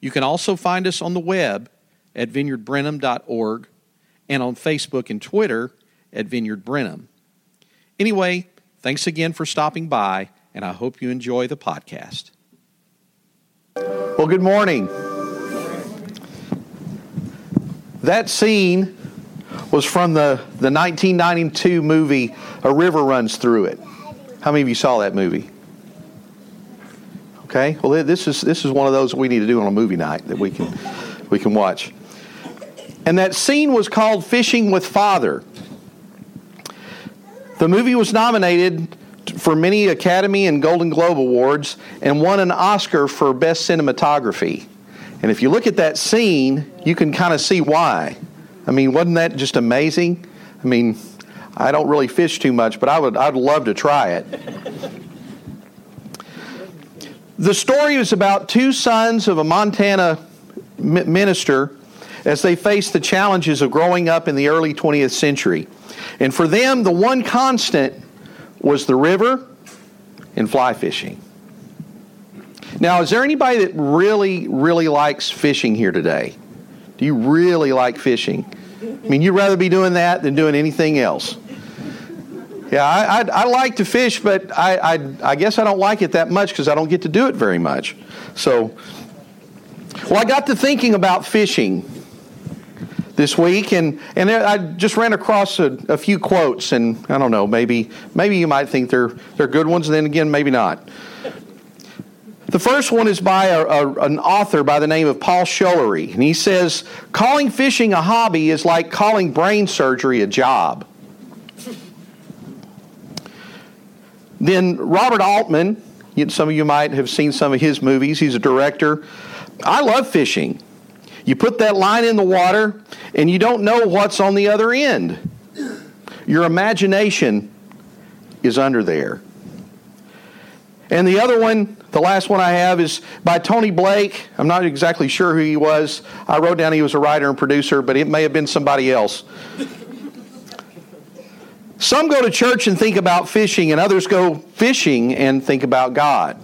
You can also find us on the web at vineyardbrenham.org and on Facebook and Twitter at Vineyard Brenham. Anyway, thanks again for stopping by, and I hope you enjoy the podcast. Well, good morning. That scene was from the, the 1992 movie A River Runs Through It. How many of you saw that movie? Okay. Well, this is this is one of those we need to do on a movie night that we can we can watch. And that scene was called Fishing with Father. The movie was nominated for many Academy and Golden Globe awards and won an Oscar for best cinematography. And if you look at that scene, you can kind of see why. I mean, wasn't that just amazing? I mean, I don't really fish too much, but I would I'd love to try it. The story is about two sons of a Montana minister as they face the challenges of growing up in the early 20th century. And for them, the one constant was the river and fly fishing. Now, is there anybody that really, really likes fishing here today? Do you really like fishing? I mean, you'd rather be doing that than doing anything else. Yeah, I, I, I, like to fish, but I, I, I guess I don't like it that much because I don't get to do it very much. So, well, I got to thinking about fishing this week, and, and I just ran across a, a, few quotes, and I don't know, maybe maybe you might think they're they're good ones, and then again, maybe not. The first one is by a, a, an author by the name of Paul Schullery, and he says, "Calling fishing a hobby is like calling brain surgery a job." Then Robert Altman, some of you might have seen some of his movies. He's a director. I love fishing. You put that line in the water, and you don't know what's on the other end. Your imagination is under there. And the other one, the last one I have, is by Tony Blake. I'm not exactly sure who he was. I wrote down he was a writer and producer, but it may have been somebody else. Some go to church and think about fishing, and others go fishing and think about God.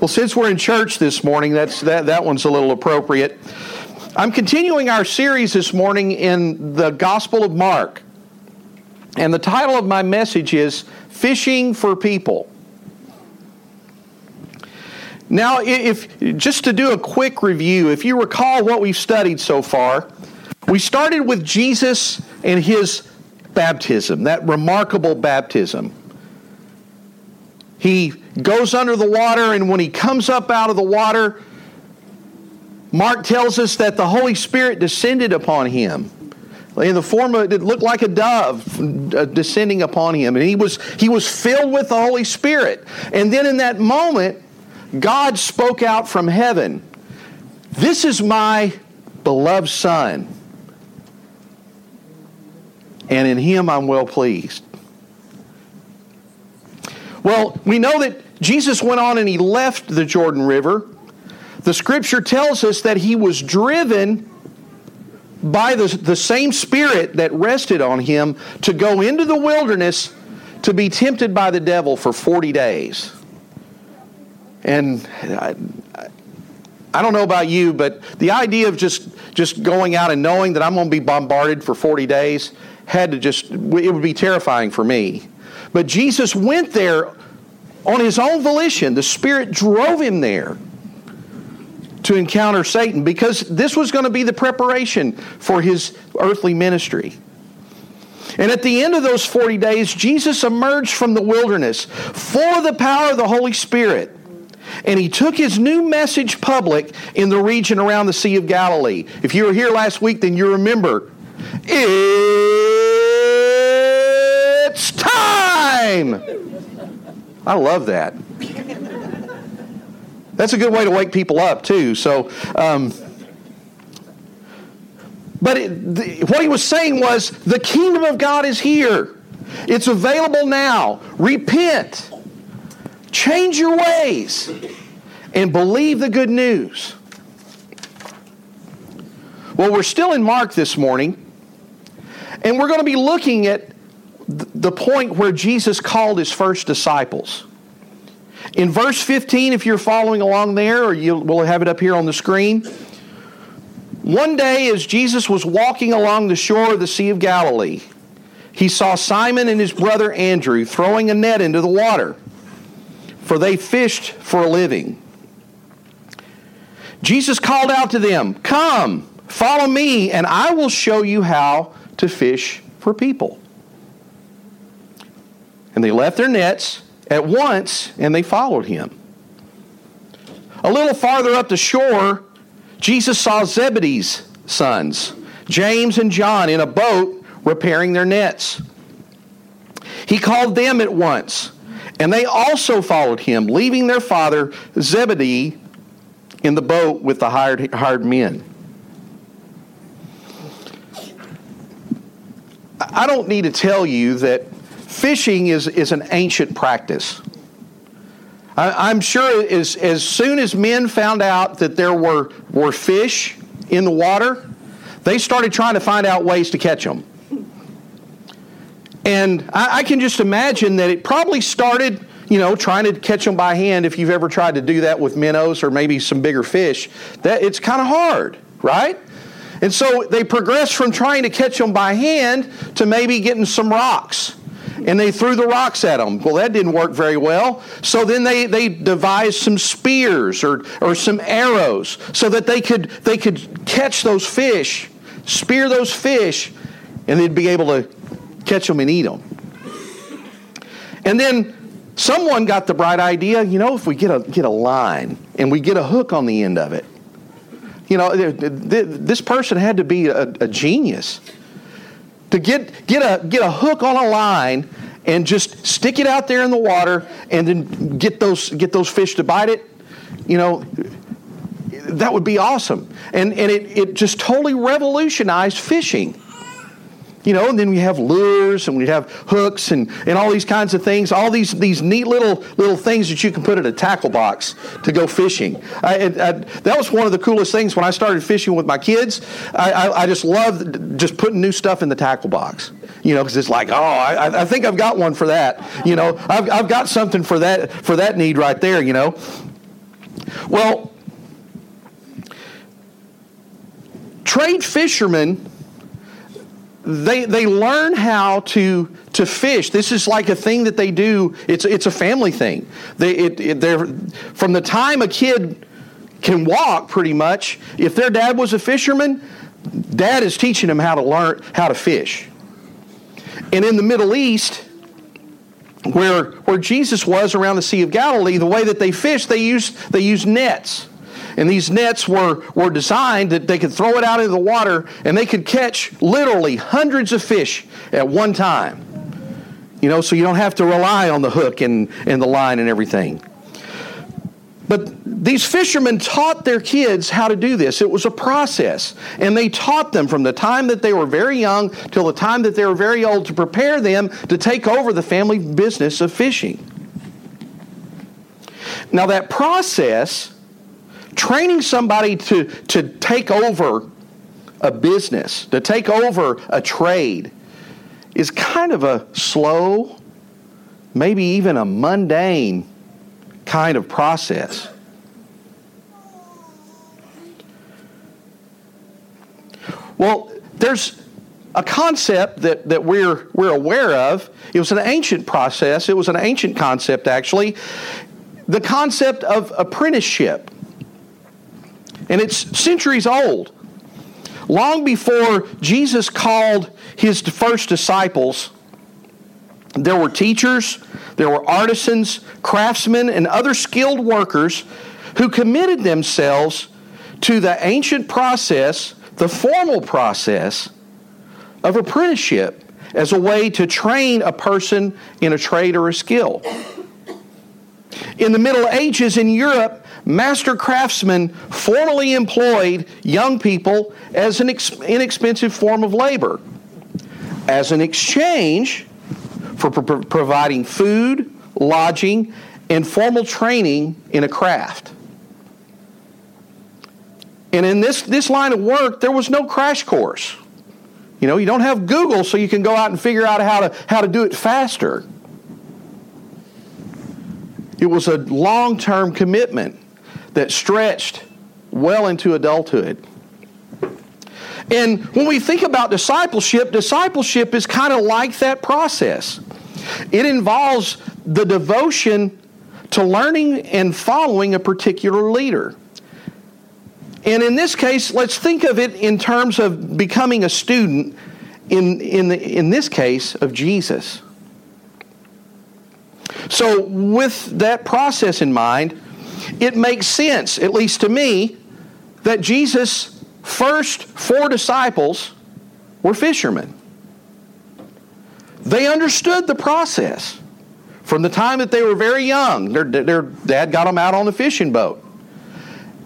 Well, since we're in church this morning, that's, that, that one's a little appropriate. I'm continuing our series this morning in the Gospel of Mark. And the title of my message is Fishing for People. Now, if just to do a quick review, if you recall what we've studied so far, we started with Jesus and his baptism, that remarkable baptism. He goes under the water, and when he comes up out of the water, Mark tells us that the Holy Spirit descended upon him in the form of it looked like a dove uh, descending upon him. And he was he was filled with the holy spirit. And then in that moment god spoke out from heaven this is my beloved son and in him I'm well pleased. Well, we know that Jesus went on and he left the Jordan River. The scripture tells us that he was driven by the, the same spirit that rested on him to go into the wilderness to be tempted by the devil for 40 days. And I, I don't know about you, but the idea of just, just going out and knowing that I'm going to be bombarded for 40 days, had to just, it would be terrifying for me. But Jesus went there on his own volition. The Spirit drove him there to encounter Satan because this was going to be the preparation for his earthly ministry. And at the end of those 40 days, Jesus emerged from the wilderness full of the power of the Holy Spirit. And he took his new message public in the region around the Sea of Galilee. If you were here last week, then you remember it's time! I love that. That's a good way to wake people up, too. So, um, but it, the, what he was saying was the kingdom of God is here. It's available now. Repent. Change your ways and believe the good news. Well, we're still in Mark this morning, and we're going to be looking at the point where Jesus called his first disciples. In verse 15, if you're following along there, or you will have it up here on the screen, one day as Jesus was walking along the shore of the Sea of Galilee, he saw Simon and his brother Andrew throwing a net into the water, for they fished for a living. Jesus called out to them, Come, follow me, and I will show you how to fish for people. And they left their nets at once and they followed him. A little farther up the shore, Jesus saw Zebedee's sons, James and John, in a boat repairing their nets. He called them at once, and they also followed him, leaving their father Zebedee in the boat with the hired, hired men. I don't need to tell you that fishing is, is an ancient practice. I, am sure as, as soon as men found out that there were, were fish in the water, they started trying to find out ways to catch them. And I, I can just imagine that it probably started, you know, trying to catch them by hand. If you've ever tried to do that with minnows or maybe some bigger fish, that it's kind of hard, right? And so they progressed from trying to catch them by hand to maybe getting some rocks. And they threw the rocks at them. Well, that didn't work very well. So then they, they devised some spears or, or some arrows so that they could, they could catch those fish, spear those fish, and they'd be able to catch them and eat them. And then someone got the bright idea you know, if we get a, get a line and we get a hook on the end of it, you know, this person had to be a, a genius to get, get, a, get a hook on a line and just stick it out there in the water and then get those, get those fish to bite it. You know, that would be awesome. And, and it, it just totally revolutionized fishing. You know, and then we have lures and we have hooks and, and all these kinds of things, all these, these neat little little things that you can put in a tackle box to go fishing. I, I, that was one of the coolest things when I started fishing with my kids. I, I just loved just putting new stuff in the tackle box. You know, because it's like, oh, I, I think I've got one for that. You know, I've, I've got something for that for that need right there. You know, well, trade fishermen they, they learn how to, to fish. This is like a thing that they do. It's, it's a family thing. They, it, it, they're, from the time a kid can walk, pretty much, if their dad was a fisherman, dad is teaching them how to learn how to fish. And in the Middle East, where, where Jesus was around the Sea of Galilee, the way that they fished, they used, they used nets. And these nets were, were designed that they could throw it out into the water and they could catch literally hundreds of fish at one time. You know, so you don't have to rely on the hook and, and the line and everything. But these fishermen taught their kids how to do this. It was a process. And they taught them from the time that they were very young till the time that they were very old to prepare them to take over the family business of fishing. Now, that process training somebody to, to take over a business, to take over a trade, is kind of a slow, maybe even a mundane kind of process. Well, there's a concept that, that we're, we're aware of. It was an ancient process, it was an ancient concept, actually. The concept of apprenticeship and it's centuries old. Long before Jesus called his first disciples, there were teachers, there were artisans, craftsmen, and other skilled workers who committed themselves to the ancient process, the formal process of apprenticeship as a way to train a person in a trade or a skill. In the Middle Ages in Europe, master craftsmen formally employed young people as an inexpensive form of labor. As an exchange for pro- providing food, lodging, and formal training in a craft. And in this, this line of work, there was no crash course. You know, you don't have Google so you can go out and figure out how to, how to do it faster. It was a long term commitment that stretched well into adulthood. And when we think about discipleship, discipleship is kind of like that process. It involves the devotion to learning and following a particular leader. And in this case, let's think of it in terms of becoming a student, in, in, the, in this case, of Jesus. So, with that process in mind, it makes sense, at least to me, that Jesus' first four disciples were fishermen. They understood the process from the time that they were very young. Their, their dad got them out on the fishing boat.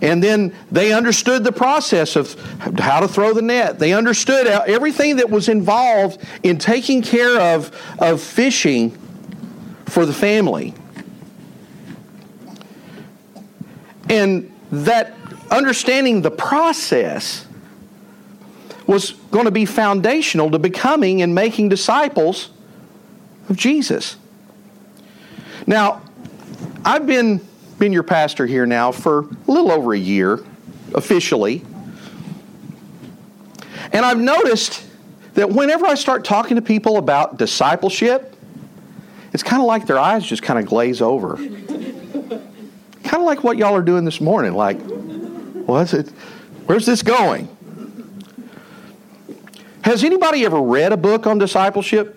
And then they understood the process of how to throw the net. They understood everything that was involved in taking care of, of fishing for the family. And that understanding the process was going to be foundational to becoming and making disciples of Jesus. Now, I've been, been your pastor here now for a little over a year, officially. And I've noticed that whenever I start talking to people about discipleship, it's kind of like their eyes just kind of glaze over. Kind of like what y'all are doing this morning. Like, what's it? Where's this going? Has anybody ever read a book on discipleship?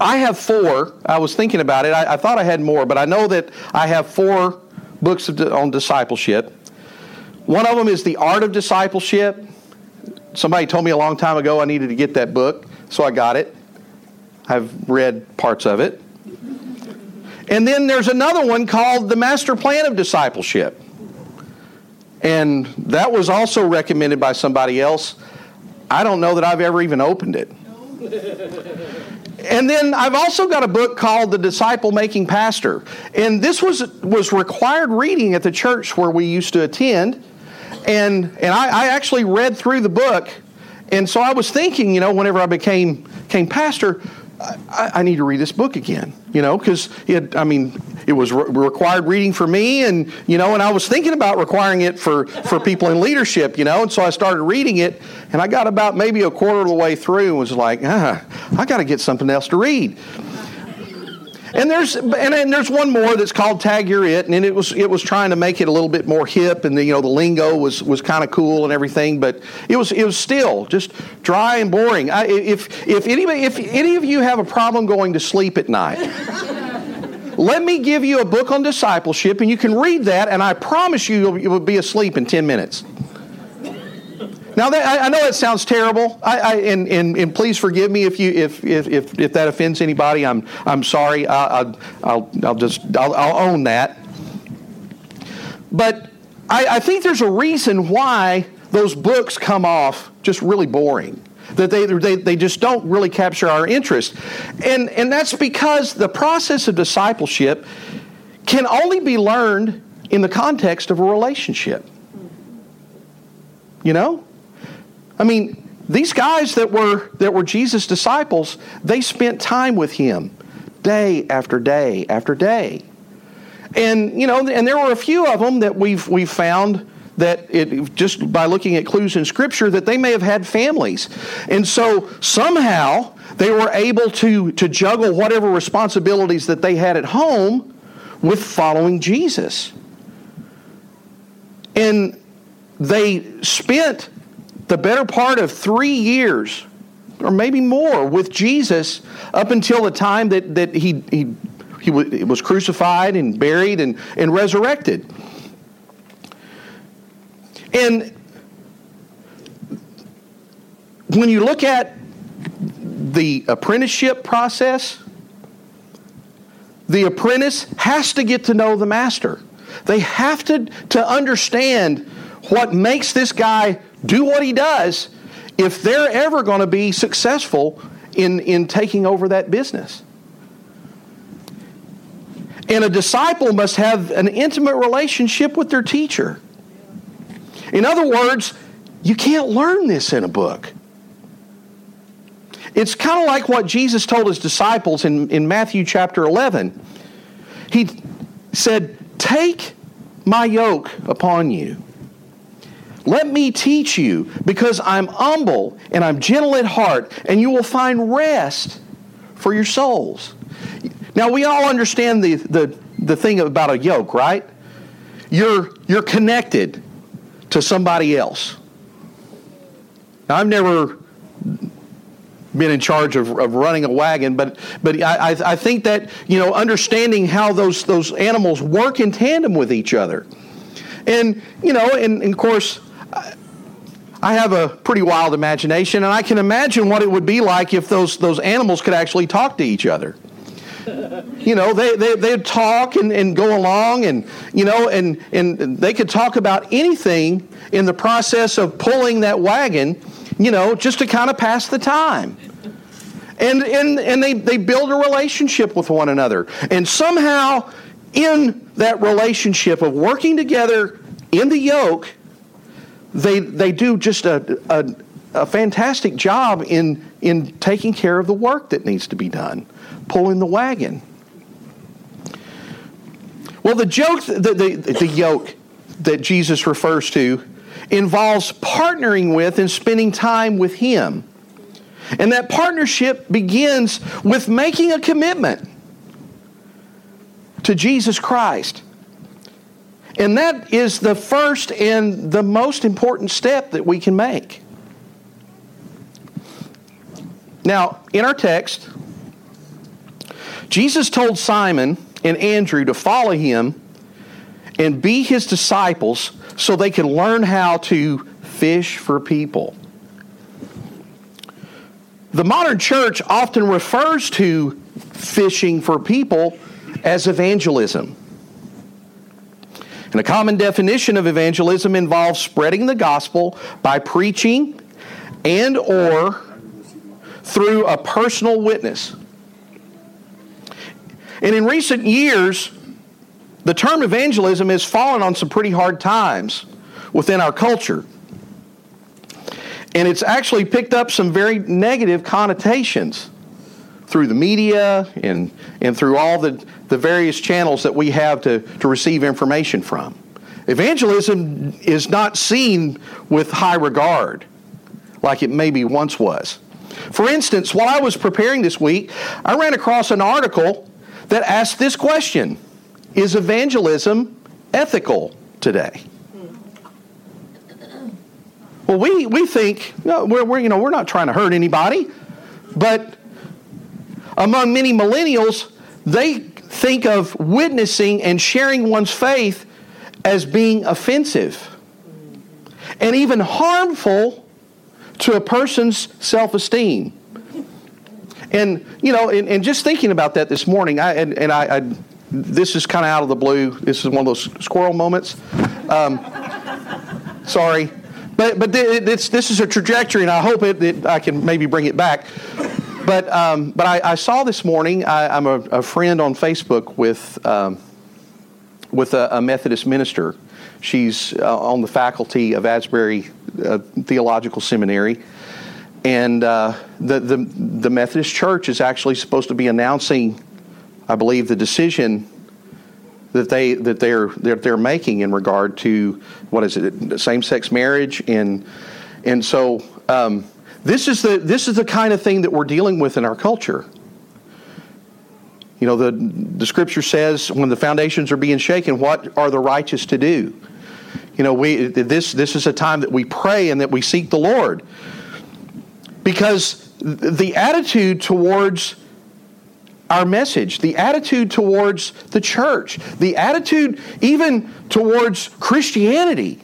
I have four. I was thinking about it. I, I, thought I had more, but I know that I have four books on discipleship. One of them is The Art of Discipleship. Somebody told me a long time ago I needed to get that book, so I got it. I've read parts of it. And then there's another one called The Master Plan of Discipleship. And that was also recommended by somebody else. I don't know that I've ever even opened it. And then I've also got a book called The Disciple Making Pastor. And this was, was required reading at the church where we used to attend. And, and I, I actually read through the book. And so I was thinking, you know, whenever I became, became pastor, I, I, need to read this book again, you know, because it, I mean, it was re- required reading for me, and you know, and I was thinking about requiring it for for people in leadership, you know, and so I started reading it, and I got about maybe a quarter of the way through, and was like, ah, I got to get something else to read. And there's and, and, there's one more that's called Tag You're It, and it was it was trying to make it a little bit more hip, and the, you know the lingo was was kind of cool and everything, but it was it was still just dry and boring. I, if if anybody if any of you have a problem going to sleep at night. let me give you a book on discipleship, and you can read that, and I promise you, you'll, you'll be asleep in 10 minutes. Now, that, I, know it sounds terrible, I, I, and, and, and please forgive me if, you, if, if, if, if that offends anybody. I'm, I'm sorry. I, will I'll, I'll just I'll, I'll own that. But I, I think there's a reason why those books come off just really boring that they, they, they just don't really capture our interest. And, and that's because the process of discipleship can only be learned in the context of a relationship. You know? I mean, these guys that were that were Jesus' disciples, they spent time with him day after day after day. And you know, and there were a few of them that we've we've found that it just by looking at clues in scripture that they may have had families. And so somehow they were able to to juggle whatever responsibilities that they had at home with following Jesus. And they spent the better part of three years, or maybe more, with Jesus up until the time that, that he, he, he was crucified and buried and, and resurrected. And when you look at the apprenticeship process, the apprentice has to get to know the master. They have to, to understand what makes this guy do what he does if they're ever going to be successful in, in taking over that business. And a disciple must have an intimate relationship with their teacher. In other words, you can't learn this in a book. It's kind of like what Jesus told his disciples in, in Matthew chapter 11. He said, Take my yoke upon you. Let me teach you, because I'm humble and I'm gentle at heart, and you will find rest for your souls. Now, we all understand the, the, the thing about a yoke, right? You're, you're connected to somebody else. Now, I've never been in charge of, of running a wagon, but but I, I think that you know understanding how those those animals work in tandem with each other, and you know, and, and of course. I have a pretty wild imagination, and I can imagine what it would be like if those, those animals could actually talk to each other. you know, they, they, they'd talk and, and go along, and, you know, and, and they could talk about anything in the process of pulling that wagon you know, just to kind of pass the time. And, and, and they, they build a relationship with one another. And somehow, in that relationship of working together in the yoke, they, they do just a, a, a fantastic job in, in taking care of the work that needs to be done, pulling the wagon. Well, the joke, the, the, the yoke that Jesus refers to involves partnering with and spending time with Him. And that partnership begins with making a commitment to Jesus Christ. And that is the first and the most important step that we can make. Now, in our text, Jesus told Simon and Andrew to follow him and be his disciples so they can learn how to fish for people. The modern church often refers to fishing for people as evangelism. And a common definition of evangelism involves spreading the gospel by preaching and or through a personal witness. And in recent years, the term evangelism has fallen on some pretty hard times within our culture. And it's actually picked up some very negative connotations through the media and, and through all the, the various channels that we have to, to receive information from. Evangelism is not seen with high regard like it maybe once was. For instance, while I was preparing this week, I ran across an article that asked this question is evangelism ethical today? Well, we, we think no, we're, we're, you know, we're not trying to hurt anybody, but among many millennials, they think of witnessing and sharing one's faith as being offensive and even harmful to a person's self esteem. And, you know, and, and, just thinking about that this morning, I, and, and I, I this is kind of out of the blue. This is one of those squirrel moments. Um, sorry. But, but this, this is a trajectory, and I hope it, it I can maybe bring it back. But, um, but I, I, saw this morning, I, am a, a, friend on Facebook with, um, with a, a, Methodist minister. She's uh, on the faculty of Asbury uh, Theological Seminary. And uh, the, the, the Methodist Church is actually supposed to be announcing I believe the decision that they that they're that they're making in regard to what is it same sex marriage and and so um, this is the this is the kind of thing that we're dealing with in our culture. You know the the scripture says when the foundations are being shaken, what are the righteous to do? You know we this this is a time that we pray and that we seek the Lord because the attitude towards our message, the attitude towards the church, the attitude even towards Christianity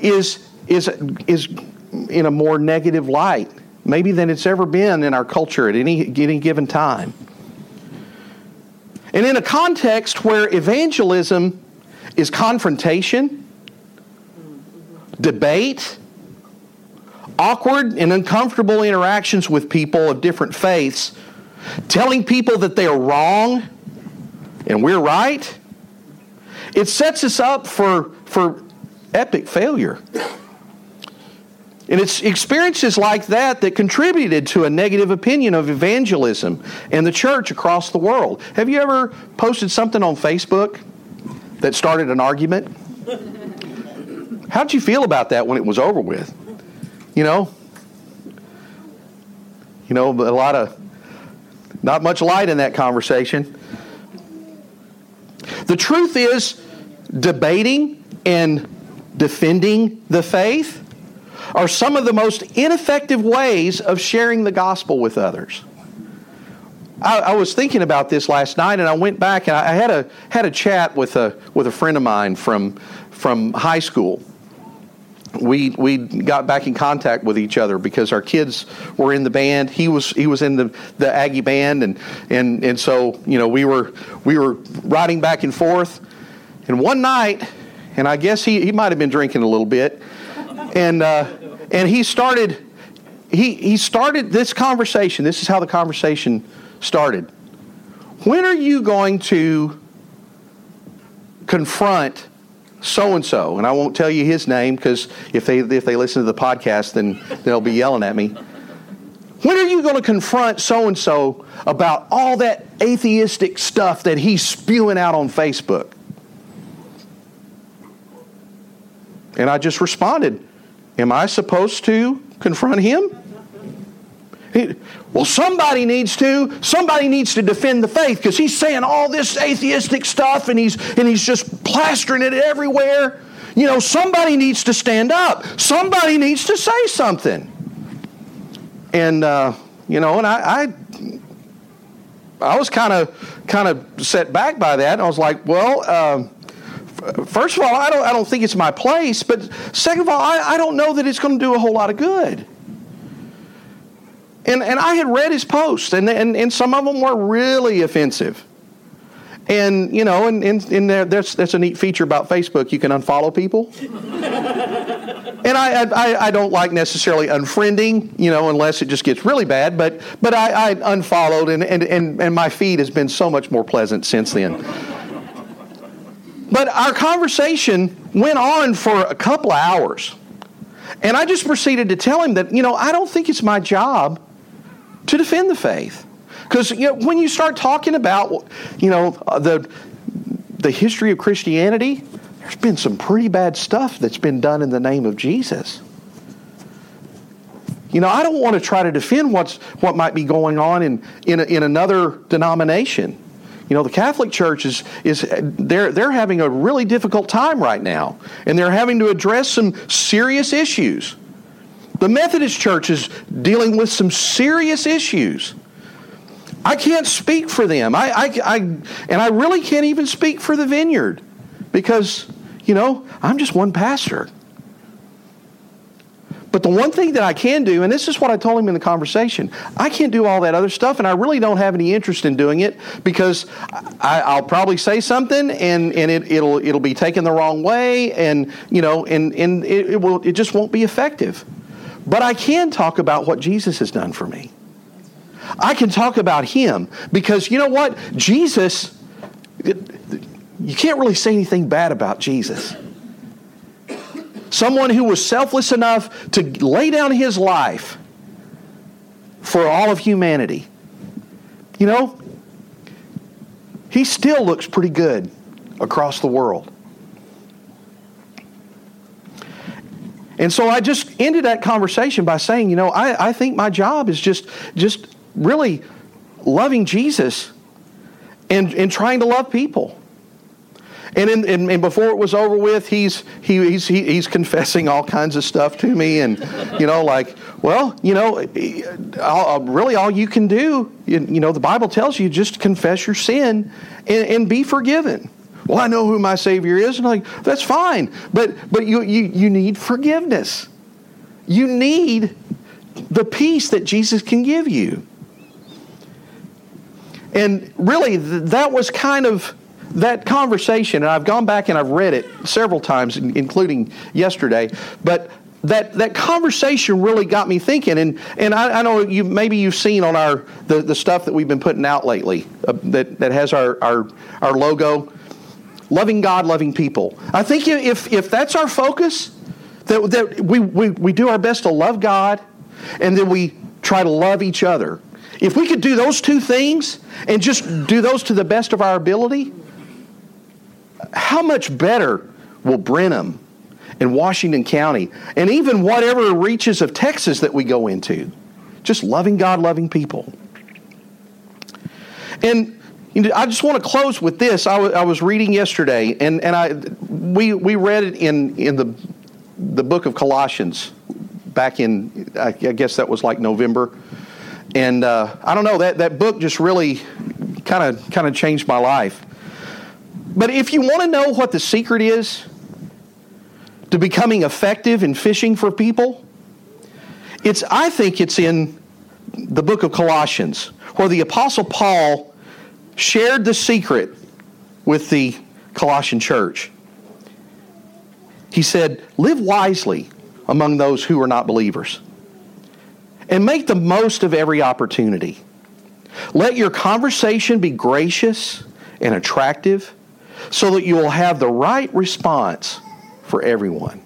is, is, is in a more negative light, maybe than it's ever been in our culture at any, any given time. And in a context where evangelism is confrontation, debate, awkward and uncomfortable interactions with people of different faiths, telling people that they are wrong and we're right, it sets us up for, for epic failure. And it's experiences like that that contributed to a negative opinion of evangelism and the church across the world. Have you ever posted something on Facebook that started an argument? How did you feel about that when it was over with? You know? You know, a lot of, not much light in that conversation. The truth is, debating and defending the faith are some of the most ineffective ways of sharing the gospel with others. I, I, was thinking about this last night, and I went back and I had a had a chat with a with a friend of mine from from high school. We we got back in contact with each other because our kids were in the band. He was he was in the, the Aggie band, and and and so you know we were we were riding back and forth. And one night, and I guess he he might have been drinking a little bit, and. Uh, and he started, he, he started this conversation. This is how the conversation started. When are you going to confront so and so? And I won't tell you his name because if they, if they listen to the podcast, then they'll be yelling at me. When are you going to confront so and so about all that atheistic stuff that he's spewing out on Facebook? And I just responded, Am I supposed to confront him? He, well, somebody needs to. Somebody needs to defend the faith because he's saying all this atheistic stuff and he's and he's just plastering it everywhere. You know, somebody needs to stand up. Somebody needs to say something. And uh, you know, and I, I, I was kind of kind of set back by that. I was like, well. Uh, first of all, I don't, I don't think it's my place, but second of all, I, I don't know that it's going to do a whole lot of good. And, and I had read his posts, and, and, and some of them were really offensive. And, you know, and, and, and there, that's, that's a neat feature about Facebook. You can unfollow people. and I, I, I don't like necessarily unfriending, you know, unless it just gets really bad. But, but I, I unfollowed, and, and, and, and my feed has been so much more pleasant since then. But our conversation went on for a couple of hours. And I just proceeded to tell him that, you know, I don't think it's my job to defend the faith. Because you know, when you start talking about, you know, uh, the, the history of Christianity, there's been some pretty bad stuff that's been done in the name of Jesus. You know, I don't want to try to defend what's, what might be going on in, in, in another denomination. You know, the Catholic Church is, is they're, they're having a really difficult time right now, and they're having to address some serious issues. The Methodist Church is dealing with some serious issues. I can't speak for them. I, I, I, and I really can't even speak for the vineyard because, you know, I'm just one pastor. But the one thing that I can do, and this is what I told him in the conversation, I can't do all that other stuff, and I really don't have any interest in doing it because I, will probably say something, and, and it, will it'll be taken the wrong way, and you know, and, and it, it will it just won't be effective. But I can talk about what Jesus has done for me. I can talk about Him because you know what, Jesus. You can't really say anything bad about Jesus. Someone who was selfless enough to lay down his life for all of humanity. You know, he still looks pretty good across the world. And so I just ended that conversation by saying, you know, I, I think my job is just just really loving Jesus and, and trying to love people. And, in, and, and, before it was over with, he's, he, he's, he, he's confessing all kinds of stuff to me. And, you know, like, well, you know, all, uh, really all you can do, you, you, know, the Bible tells you just confess your sin and, and be forgiven. Well, I know who my Savior is. And I'm like, that's fine. But, but you, you, you need forgiveness. You need the peace that Jesus can give you. and really, that was kind of that conversation, and I've gone back and I've read it several times, including yesterday. But that that conversation really got me thinking, and and I, I know you maybe you've seen on our the, the stuff that we've been putting out lately uh, that that has our our our logo, loving God, loving people. I think if if that's our focus, that that we we, we do our best to love God, and then we try to love each other. If we could do those two things and just do those to the best of our ability, how much better will Brenham and Washington County and even whatever reaches of Texas that we go into? Just loving God, loving people. And I just want to close with this. I, w- I was reading yesterday, and, and I we we read it in in the the book of Colossians back in I guess that was like November, and uh, I don't know that that book just really kind of kind of changed my life. But if you want to know what the secret is to becoming effective in fishing for people, it's I think it's in the book of Colossians where the apostle Paul shared the secret with the Colossian church. He said, "Live wisely among those who are not believers." And make the most of every opportunity. Let your conversation be gracious and attractive so that you will have the right response for everyone.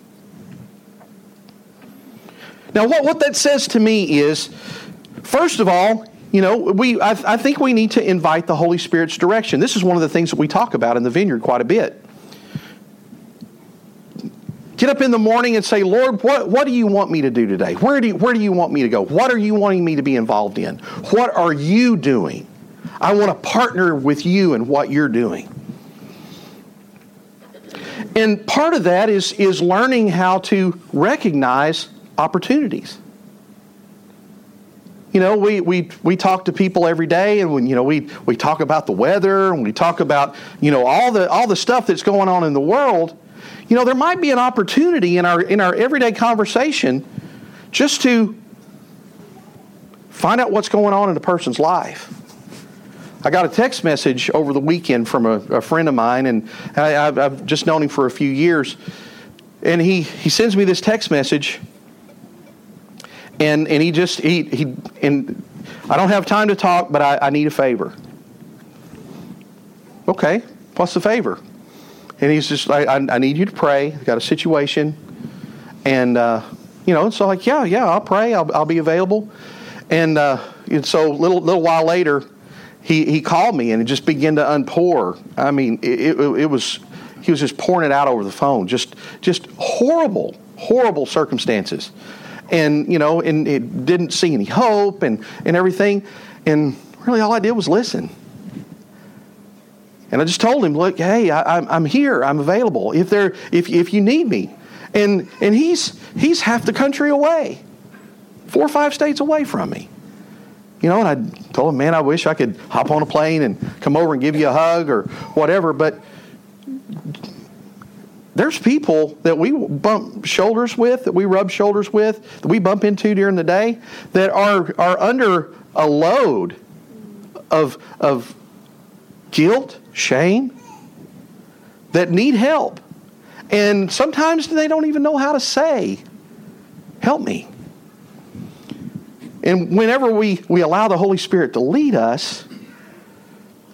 Now, what, what that says to me is, first of all, you know, we, I, I think we need to invite the Holy Spirit's direction. This is one of the things that we talk about in the vineyard quite a bit. Get up in the morning and say, Lord, what, what do you want me to do today? Where do, you, where do you want me to go? What are you wanting me to be involved in? What are you doing? I want to partner with you in what you're doing. And part of that is, is learning how to recognize opportunities. You know, we, we, we talk to people every day and when, you know, we, we talk about the weather and we talk about, you know, all the, all the stuff that's going on in the world. You know, there might be an opportunity in our, in our everyday conversation just to find out what's going on in a person's life. I got a text message over the weekend from a, a friend of mine, and I, have just known him for a few years. And he, he sends me this text message, and, and he just, he, he, and I don't have time to talk, but I, I need a favor. Okay, what's the favor? And he's just, I, I, I need you to pray. I've got a situation. And, uh, you know, so like, yeah, yeah, I'll pray. I'll, I'll be available. And, uh, and so a little, little while later, he, he called me and it just began to unpour. I mean, it, it, it was, he was just pouring it out over the phone. Just, just horrible, horrible circumstances. And, you know, and it didn't see any hope and, and everything. And really all I did was listen. And I just told him, look, hey, I, am I'm here. I'm available if, there, if, if you need me. And, and he's, he's half the country away, four or five states away from me. You know, and I told him, man, I wish I could hop on a plane and come over and give you a hug or whatever. But there's people that we bump shoulders with, that we rub shoulders with, that we bump into during the day that are, are under a load of, of guilt, shame, that need help. And sometimes they don't even know how to say, Help me. And whenever we, we allow the Holy Spirit to lead us,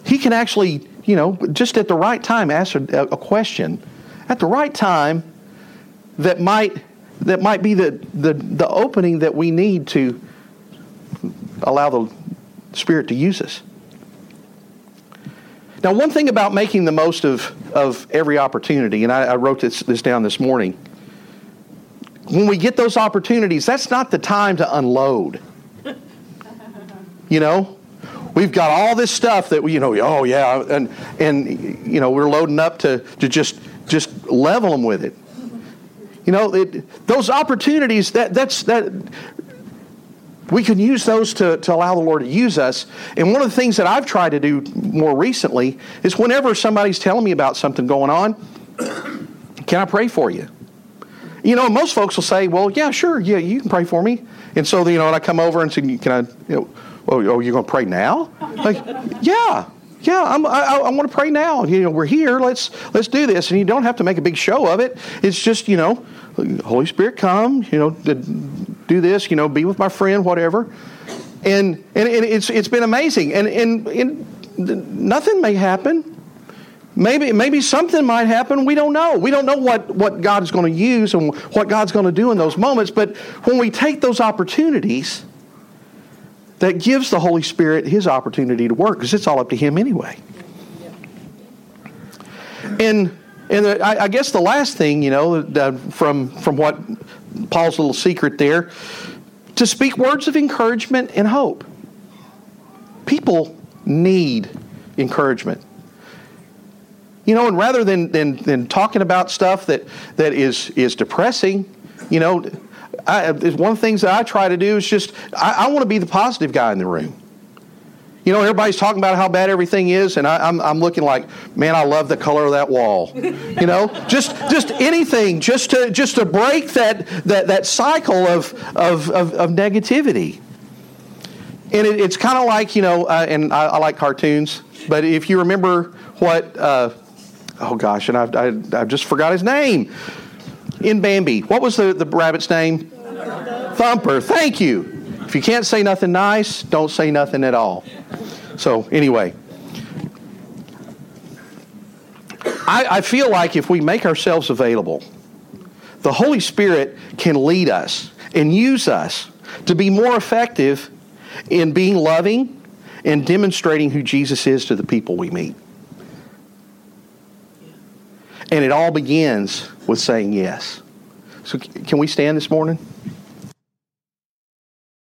He can actually, you know, just at the right time ask a, a question at the right time that might that might be the, the, the opening that we need to allow the Spirit to use us. Now, one thing about making the most of, of every opportunity, and I, I wrote this, this down this morning, when we get those opportunities, that's not the time to unload. You know, we've got all this stuff that we, you know, oh yeah, and and you know we're loading up to to just just level them with it. You know, it, those opportunities that that's that we can use those to, to allow the Lord to use us. And one of the things that I've tried to do more recently is whenever somebody's telling me about something going on, can I pray for you? You know, most folks will say, well, yeah, sure, yeah, you can pray for me. And so, you know, and I come over and say, can I, you know, oh, oh you're going to pray now? Like, yeah, yeah, I'm, I, I want to pray now. You know, we're here. Let's let's do this. And you don't have to make a big show of it. It's just you know, Holy Spirit, come. You know, do this. You know, be with my friend, whatever. And and, and it's it's been amazing. And, and and nothing may happen. Maybe maybe something might happen. We don't know. We don't know what what God is going to use and what God's going to do in those moments. But when we take those opportunities that gives the Holy Spirit his opportunity to work because it's all up to him anyway. And and I, I, guess the last thing, you know, from from what Paul's little secret there, to speak words of encouragement and hope. People need encouragement. You know, and rather than, than, than talking about stuff that, that is, is depressing, you know, I, one of the things that I try to do is just, I, I want to be the positive guy in the room. You know, everybody's talking about how bad everything is, and I, am I'm, I'm looking like, man, I love the color of that wall. You know, just just anything, just to just to break that that, that cycle of, of, of, of negativity. And it, it's kind of like, you know, uh, and I, I, like cartoons, but if you remember what, uh, oh gosh, and I've, I, I've just forgot his name in Bambi. What was the, the rabbit's name? Thumper. Thank you. If you can't say nothing nice, don't say nothing at all. So, anyway, I, I feel like if we make ourselves available, the Holy Spirit can lead us and use us to be more effective in being loving and demonstrating who Jesus is to the people we meet. And it all begins with saying yes. So, can we stand this morning?